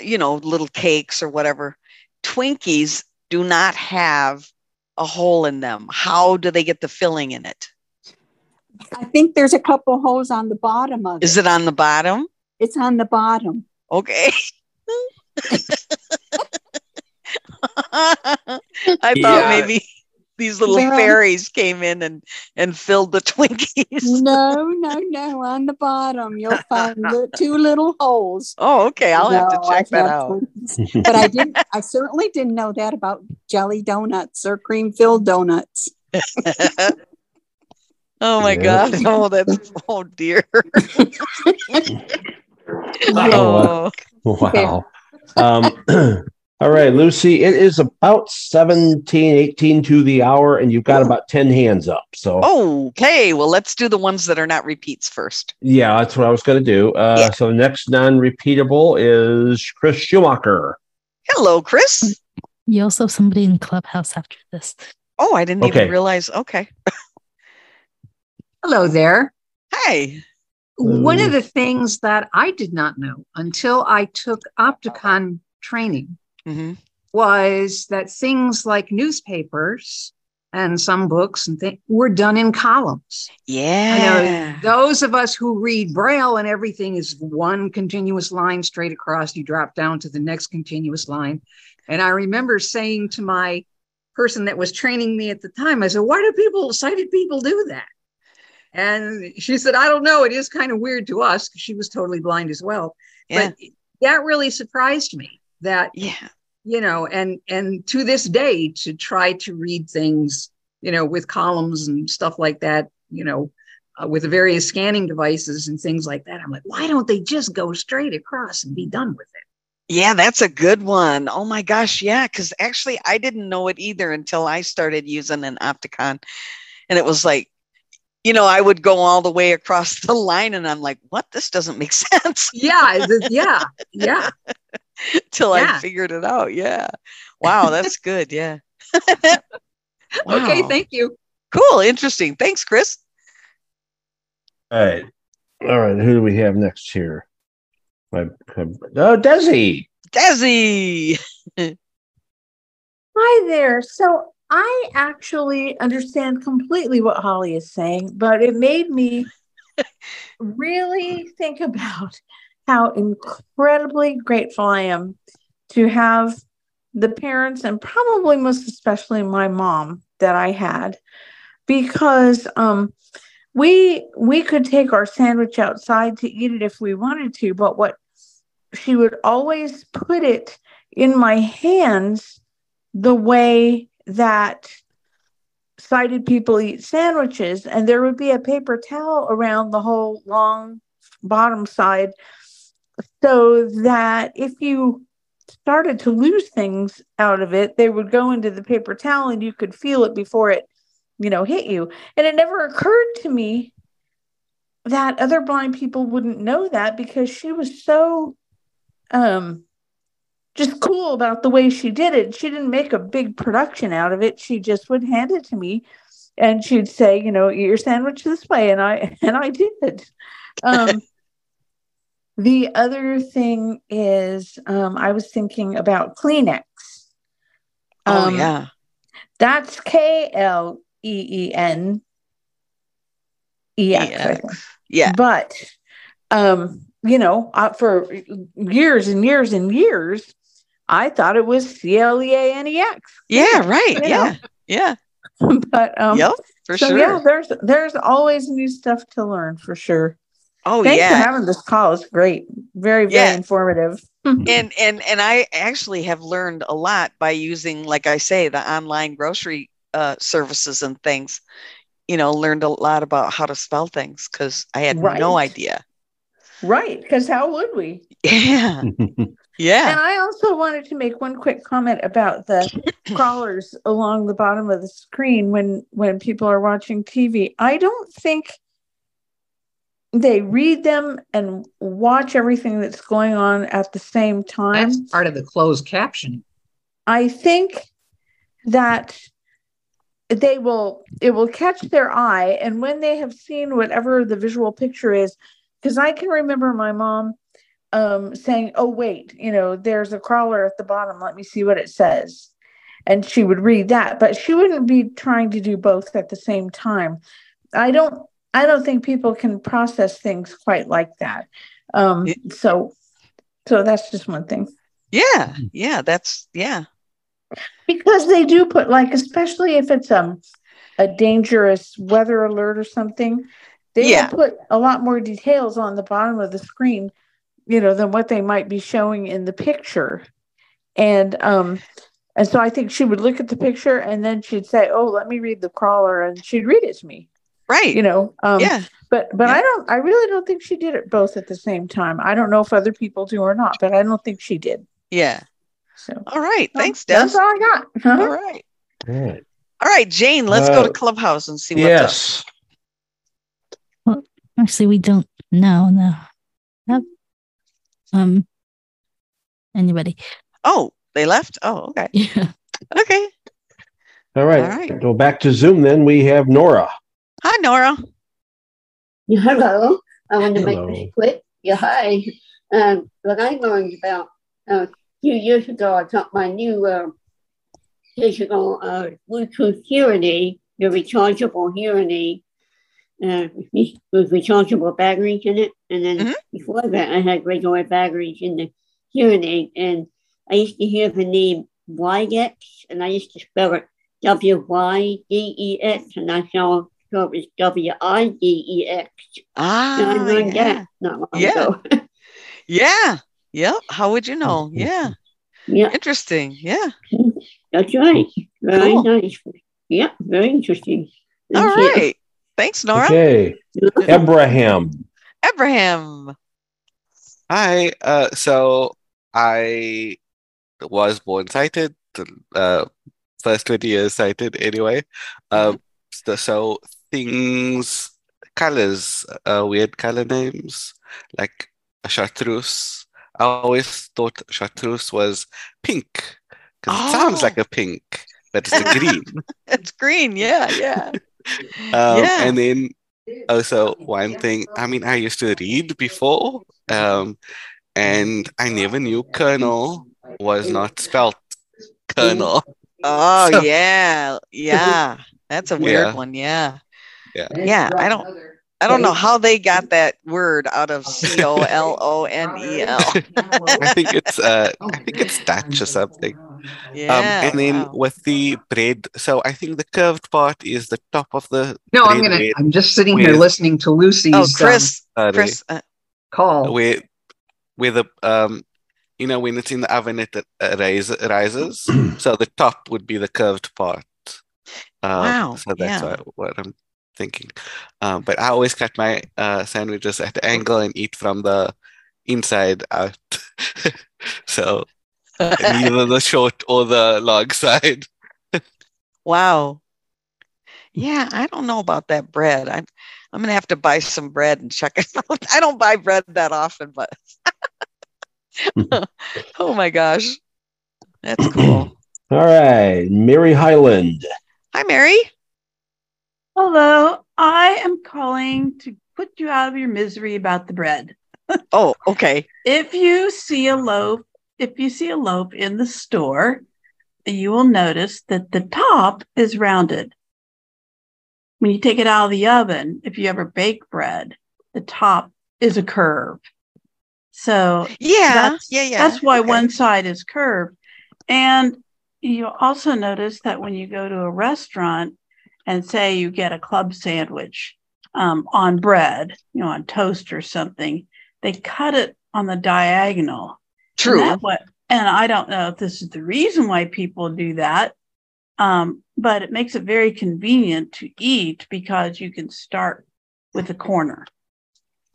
you know, little cakes or whatever. Twinkies do not have a hole in them. How do they get the filling in it? I think there's a couple holes on the bottom of it. Is it on the bottom? It's on the bottom. Okay. I thought Yeah. maybe these little Well- fairies came in and and filled the Twinkies. No, no, no. On the bottom, you'll find the two little holes. Oh, okay. I'll have to check I've that out. Twinkies. but I didn't. I certainly didn't know that about jelly donuts or cream filled donuts. Oh my Yeah. god. Oh, that's oh dear. Oh. Wow. Um, all right, Lucy, it is about 17, 18 to the hour, and you've got about 10 hands up. So, Okay. Well, let's do the ones that are not repeats first. yeah, that's what I was going to do. Uh, So, the next non repeatable is Chris Schumacher. Hello, Chris. You also have somebody in Clubhouse after this. Oh, I didn't Okay. even realize. Okay. Hello there. Hi. One of the things that I did not know until I took Opticon training Mhm. was that things like newspapers and some books and things were done in columns. Yeah. those of us who read Braille and everything is one continuous line straight across, you drop down to the next continuous line. And I remember saying to my person that was training me at the time, I said, Why do people, sighted people do that? And she said, I don't know. It is kind of weird to us because she was totally blind as well. Yeah. But that really surprised me that Yeah. you know and and to this day to try to read things you know with columns and stuff like that you know uh, with the various scanning devices and things like that i'm like why don't they just go straight across and be done with it Yeah, that's a good one. Oh my gosh, yeah, because actually I didn't know it either until I started using an Opticon. And it was like, you know, I would go all the way across the line and I'm like, what? This doesn't make sense. yeah yeah yeah Till I figured it out. Yeah. Wow, that's good. Yeah. okay thank you Cool. Interesting. Thanks, Chris. All right. All right. Who do we have next here? My, um, oh, Desi. Desi. Hi there. So I actually understand completely what Holly is saying, but it made me really think about how incredibly grateful I am to have the parents and probably most especially my mom that I had. Because um we we could take our sandwich outside to eat it if we wanted to, but what she would always put it in my hands the way that sighted people eat sandwiches. And there would be a paper towel around the whole long bottom side so that if you started to lose things out of it they would go into the paper towel and you could feel it before it you know hit you and it never occurred to me that other blind people wouldn't know that because she was so um just cool about the way she did it. She didn't make a big production out of it. She just would hand it to me and she'd say, you know, eat your sandwich this way. And I and I did. Um the other thing is um I was thinking about Kleenex. Oh Um, yeah. That's K L E E N E X. Yeah. But um, you know, uh, for years and years and years, I thought it was C L E A N E X. Yeah, right. You Yeah. know? Yeah. But um Yep, for so sure. yeah, there's there's always new stuff to learn for sure. Oh Thanks yeah. for having this call. It's great. Very, very Yeah. informative. and and and I actually have learned a lot by using, like I say, the online grocery uh, services and things. You know, learned a lot about how to spell things because I had no idea. Right. Because how would we? Yeah, yeah. And I also wanted to make one quick comment about the crawlers along the bottom of the screen when when people are watching TV. I don't think they read them and watch everything that's going on at the same time. That's part of the closed captioning. I think that they will it will catch their eye and when they have seen whatever the visual picture is because I can remember my mom um saying oh wait you know there's a crawler at the bottom let me see what it says and she would read that but she wouldn't be trying to do both at the same time I don't I don't think people can process things quite like that. Um so so that's just one thing. Yeah, yeah, that's yeah. because they do put like especially if it's um a dangerous weather alert or something they Yeah. put a lot more details on the bottom of the screen you know than what they might be showing in the picture. And um and so i think she would look at the picture and then she'd say oh let me read the crawler and she'd read it to me Right. you know um Yeah. but but i don't i really don't think she did it both at the same time i don't know if other people do or not but i don't think she did Yeah. So all right. Thanks, that's all i got Uh-huh. All right. All right. All right, Jane, let's go Uh, to Clubhouse and see what's Yes. Well, actually, we don't know. No. Nope. Um. Anybody? Oh, they left? Oh, okay. Yeah. Okay. All right. All right. Go back to Zoom. Then we have Nora. Hi, Nora. Hello. I want to make Hello. this quick. Yeah, hi. Um, what I learned about uh, a few years ago, I got my new uh, digital uh, Bluetooth hearing aid, the rechargeable hearing aid, uh, with with rechargeable batteries in it. And then before that, I had regular batteries in the hearing aid. And I used to hear the name Widex, and I used to spell it W Y D E X, and I saw so it was W I D E X. Ah, And I learned yeah. that not long Yeah. ago. Yeah. Yep. How would you know? Yeah. Yeah. Interesting. Yeah. That's right. Very Cool. nice. Yeah, very interesting. All Thank you. right. Thanks, Nora. Okay. Abraham. Abraham. Hi. Uh, so I was born sighted. the, Uh, first 20 years sighted anyway. Uh, so, things, colors, uh, weird color names, like a chartreuse. I always thought chartreuse was pink because it sounds Oh. like a pink, but it's a green. It's green. Yeah. Yeah. Um, Yeah. and then also one thing, I mean, I used to read before, um, and I never knew Colonel was not spelled kernel. Oh, So- yeah. Yeah. That's a weird Yeah. one. Yeah. Yeah. Yeah. I don't. I don't know how they got that word out of C O L O N E L. I think it's uh, I think it's Dutch or something. Yeah. Um, and then wow. with the bread, so I think the curved part is the top of the No, I'm gonna. bread I'm just sitting here listening to Lucy's. Oh, Chris, Sorry. Chris, uh, call. where where the um you know when it's in the oven it uh, rise, rises so the top would be the curved part um, Wow, so that's yeah. what, what i'm thinking um, but i always cut my uh, sandwiches at the angle and eat from the inside out so either the short or the long side wow. Yeah, I don't know about that bread. I'm I'm gonna have to buy some bread and check it out. I don't buy bread that often, but oh my gosh. That's cool. All right, Mary Highland. Hi, Mary. Hello, I am calling to put you out of your misery about the bread. Oh, okay. If you see a loaf, if you see a loaf in the store, you will notice that the top is rounded. When you take it out of the oven, if you ever bake bread, the top is a curve. So Yeah, that's, yeah, yeah. That's why one side is curved. And you also notice that when you go to a restaurant and say you get a club sandwich um, on bread, you know, on toast or something, they cut it on the diagonal. True. And, way, and I don't know if this is the reason why people do that, um, but it makes it very convenient to eat because you can start with the corner.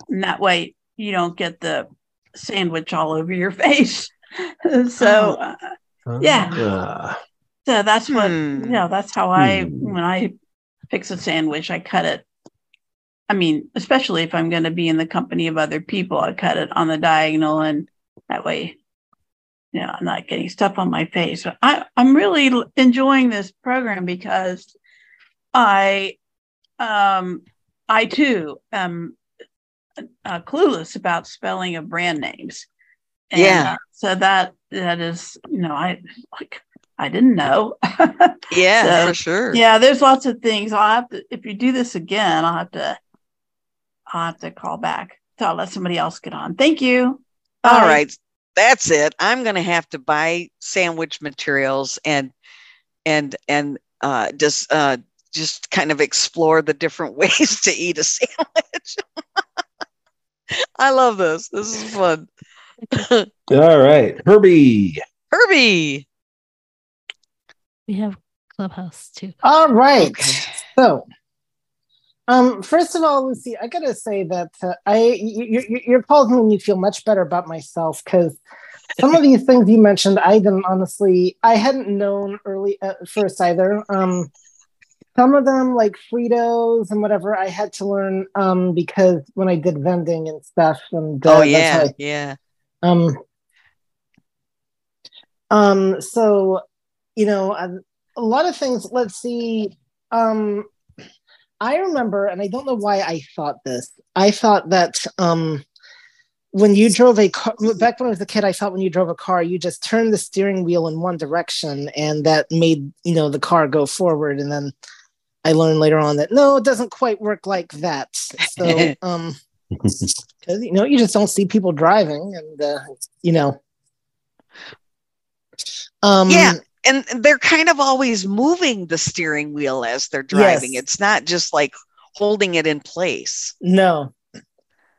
And that way you don't get the sandwich all over your face. so, uh, yeah. Uh, So that's what, Hmm. you know, that's how I, Hmm. when I fix a sandwich, I cut it. I mean, especially if I'm going to be in the company of other people, I cut it on the diagonal and that way, you know, I'm not getting stuff on my face. But I, I'm really enjoying this program because I, um, I too am uh, clueless about spelling of brand names. And, Yeah. uh, so that, that is, you know, I like, I didn't know. Yeah, So, for sure. Yeah, there's lots of things. I'll have to if you do this again, I'll have to I'll have to call back. So I'll let somebody else get on. Thank you. All Bye. right. That's it. I'm gonna have to buy sandwich materials and and and uh just uh just kind of explore the different ways to eat a sandwich. I love this. This is fun. all right, Herbie. Herbie. We have Clubhouse too. All right. So, um, first of all, Lucy, I gotta say that uh, I you, you, you're causing me to feel much better about myself because some of these things you mentioned, I didn't honestly, I hadn't known early at first either. Um, some of them, like Fritos and whatever, I had to learn um, because when I did vending and stuff, and uh, Oh yeah, I- yeah. Um, um, so, you know, a, a lot of things, let's see. Um, I remember, and I don't know why I thought this. I thought that um, when you drove a car, back when I was a kid, I thought when you drove a car, you just turned the steering wheel in one direction and that made, you know, the car go forward. And then I learned later on that no, it doesn't quite work like that. So, um, because you know you just don't see people driving and uh, you know um yeah. And they're kind of always moving the steering wheel as they're driving. Yes. It's not just like holding it in place. no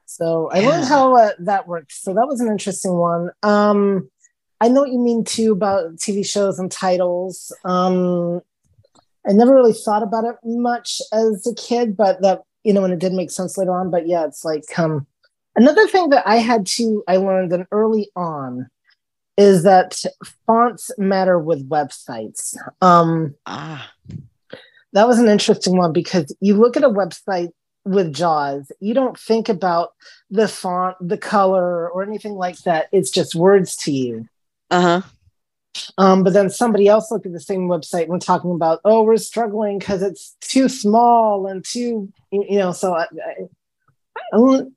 so i learned how uh, that works so that was an interesting one um i know what you mean too about tv shows and titles um i never really thought about it much as a kid but that you know and it did make sense later on but yeah it's like um another thing that i had to i learned then early on is that fonts matter with websites. Um Ah. that was an interesting one because you look at a website with jaws you don't think about the font the color or anything like that. It's just words to you. Uh-huh um, but then somebody else looked at the same website and was talking about oh we're struggling because it's too small and too you you know so i, I, I learned-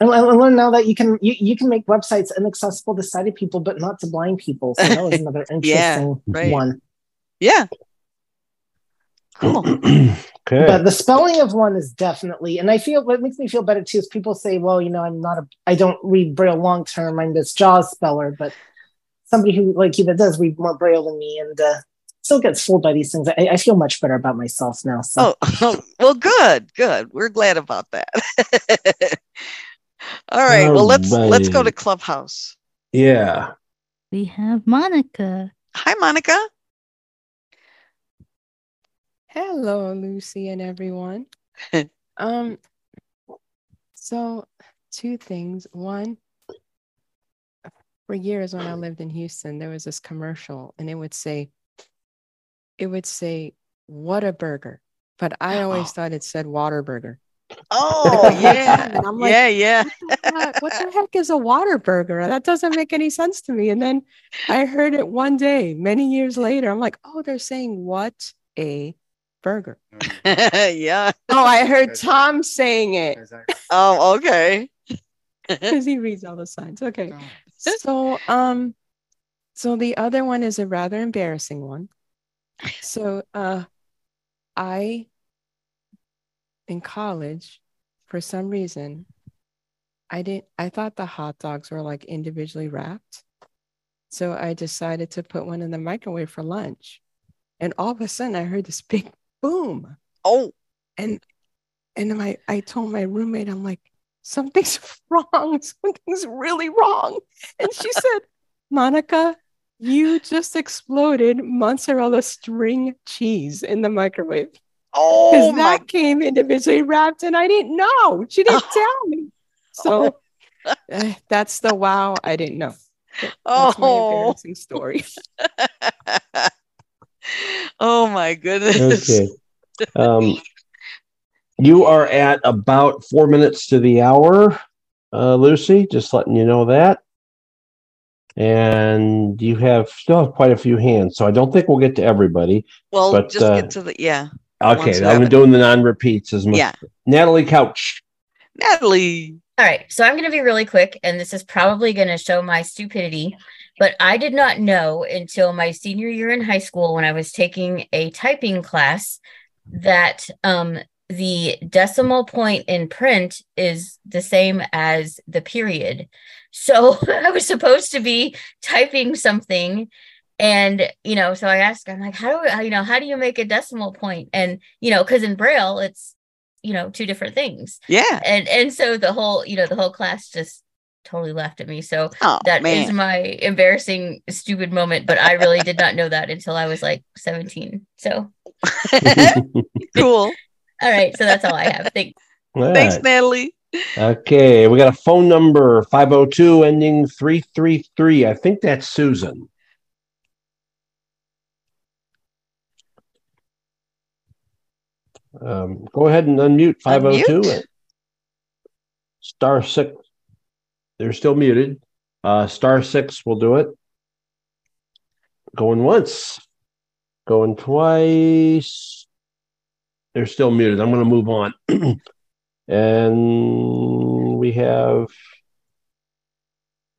I I learned now that you can you, you can make websites inaccessible to sighted people, but not to blind people. So that was another interesting Yeah, right. one. Yeah. Cool. okay. But the spelling of one is definitely, and I feel what makes me feel better too is people say, well, you know, I'm not a, I don't read Braille long term. I'm this Jaws speller, but somebody who like you that does read more braille than me and uh, still gets fooled by these things. I, I feel much better about myself now. So Oh, well, good, good. We're glad about that. All right. Well, let's let's go to Clubhouse. Yeah. We have Monica. Hi, Monica. Hello, Lucy and everyone. um, so two things. One, for years when I lived in Houston, there was this commercial, and it would say, it would say, "What a burger," but I always oh. thought it said Waterburger. Oh yeah, And I'm like, yeah, yeah. what, what the heck is a water burger? That doesn't make any sense to me. And then I heard it one day, many years later. I'm like, oh, they're saying what a burger. yeah. Oh, I heard Tom saying it Oh, okay. because he reads all the signs. Okay. So, um, so the other one is a rather embarrassing one. So, uh, I, in college, for some reason, I didn't, I thought the hot dogs were like individually wrapped. So I decided to put one in the microwave for lunch. And all of a sudden I heard this big boom. Oh. And and my I told my roommate, I'm like, something's wrong. Something's really wrong. And she said, Monica, you just exploded mozzarella string cheese in the microwave. Oh, Because that came individually wrapped and I didn't know. She didn't tell me. So uh, that's the wow, I didn't know. That's my Oh. embarrassing story. Oh my goodness. Okay. Um, you are at about four minutes to the hour, uh, Lucy. Just letting you know that. And you have still have quite a few hands, so I don't think we'll get to everybody. Well, but, just uh, get to the yeah. Okay, I'm haven't. doing the non-repeats as much. Yeah. Natalie Couch. Natalie. All right, so I'm going to be really quick, and this is probably going to show my stupidity, but I did not know until my senior year in high school when I was taking a typing class that um, the decimal point in print is the same as the period. So I was supposed to be typing something. And, you know, so I asked, I'm like, how do I, you know, how do you make a decimal point? And, you know, because in Braille, it's, you know, two different things. Yeah. And and so the whole, you know, the whole class just totally laughed at me. So Oh, that is man. my embarrassing, stupid moment. But I really did not know that until I was like 17. So cool. All right, so that's all I have. Thanks. All Thanks, right. Natalie. Okay, we got a phone number 502 ending 333. I think that's Susan. Um, go ahead and unmute 502. Unmute. Star six. They're still muted. Uh, star six will do it. Going once, going twice. They're still muted. I'm going to move on. and we have,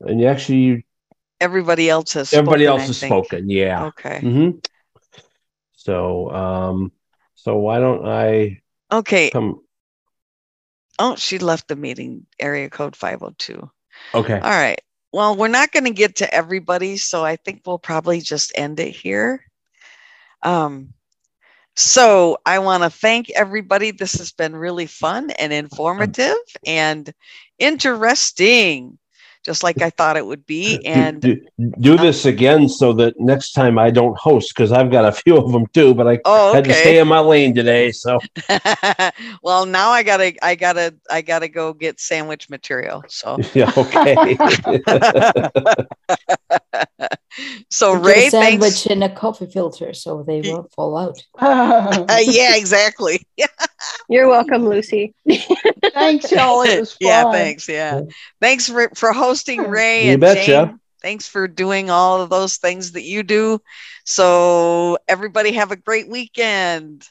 and actually, you Everybody else has Everybody spoken, else has spoken. Yeah. Okay. hmm So, um, so why don't I Okay. come? Oh, she left the meeting. Area code 502. Okay. All right. Well, we're not going to get to everybody, so I think we'll probably just end it here. Um, so I want to thank everybody. This has been really fun and informative and interesting, just like I thought it would be. And do, do uh, this again so that next time I don't host because I've got a few of them too, but I Oh, had to stay in my lane today. So well, now I gotta, I gotta, I gotta go get sandwich material. So yeah, okay. So Get a sandwich thanks. in a coffee filter so they won't fall out. Uh, yeah, exactly. You're welcome, Lucy. Thanks, y'all. It was yeah, fun. thanks. Yeah, thanks for for hosting Ray You and betcha. Jane. Thanks for doing all of those things that you do. So everybody have a great weekend.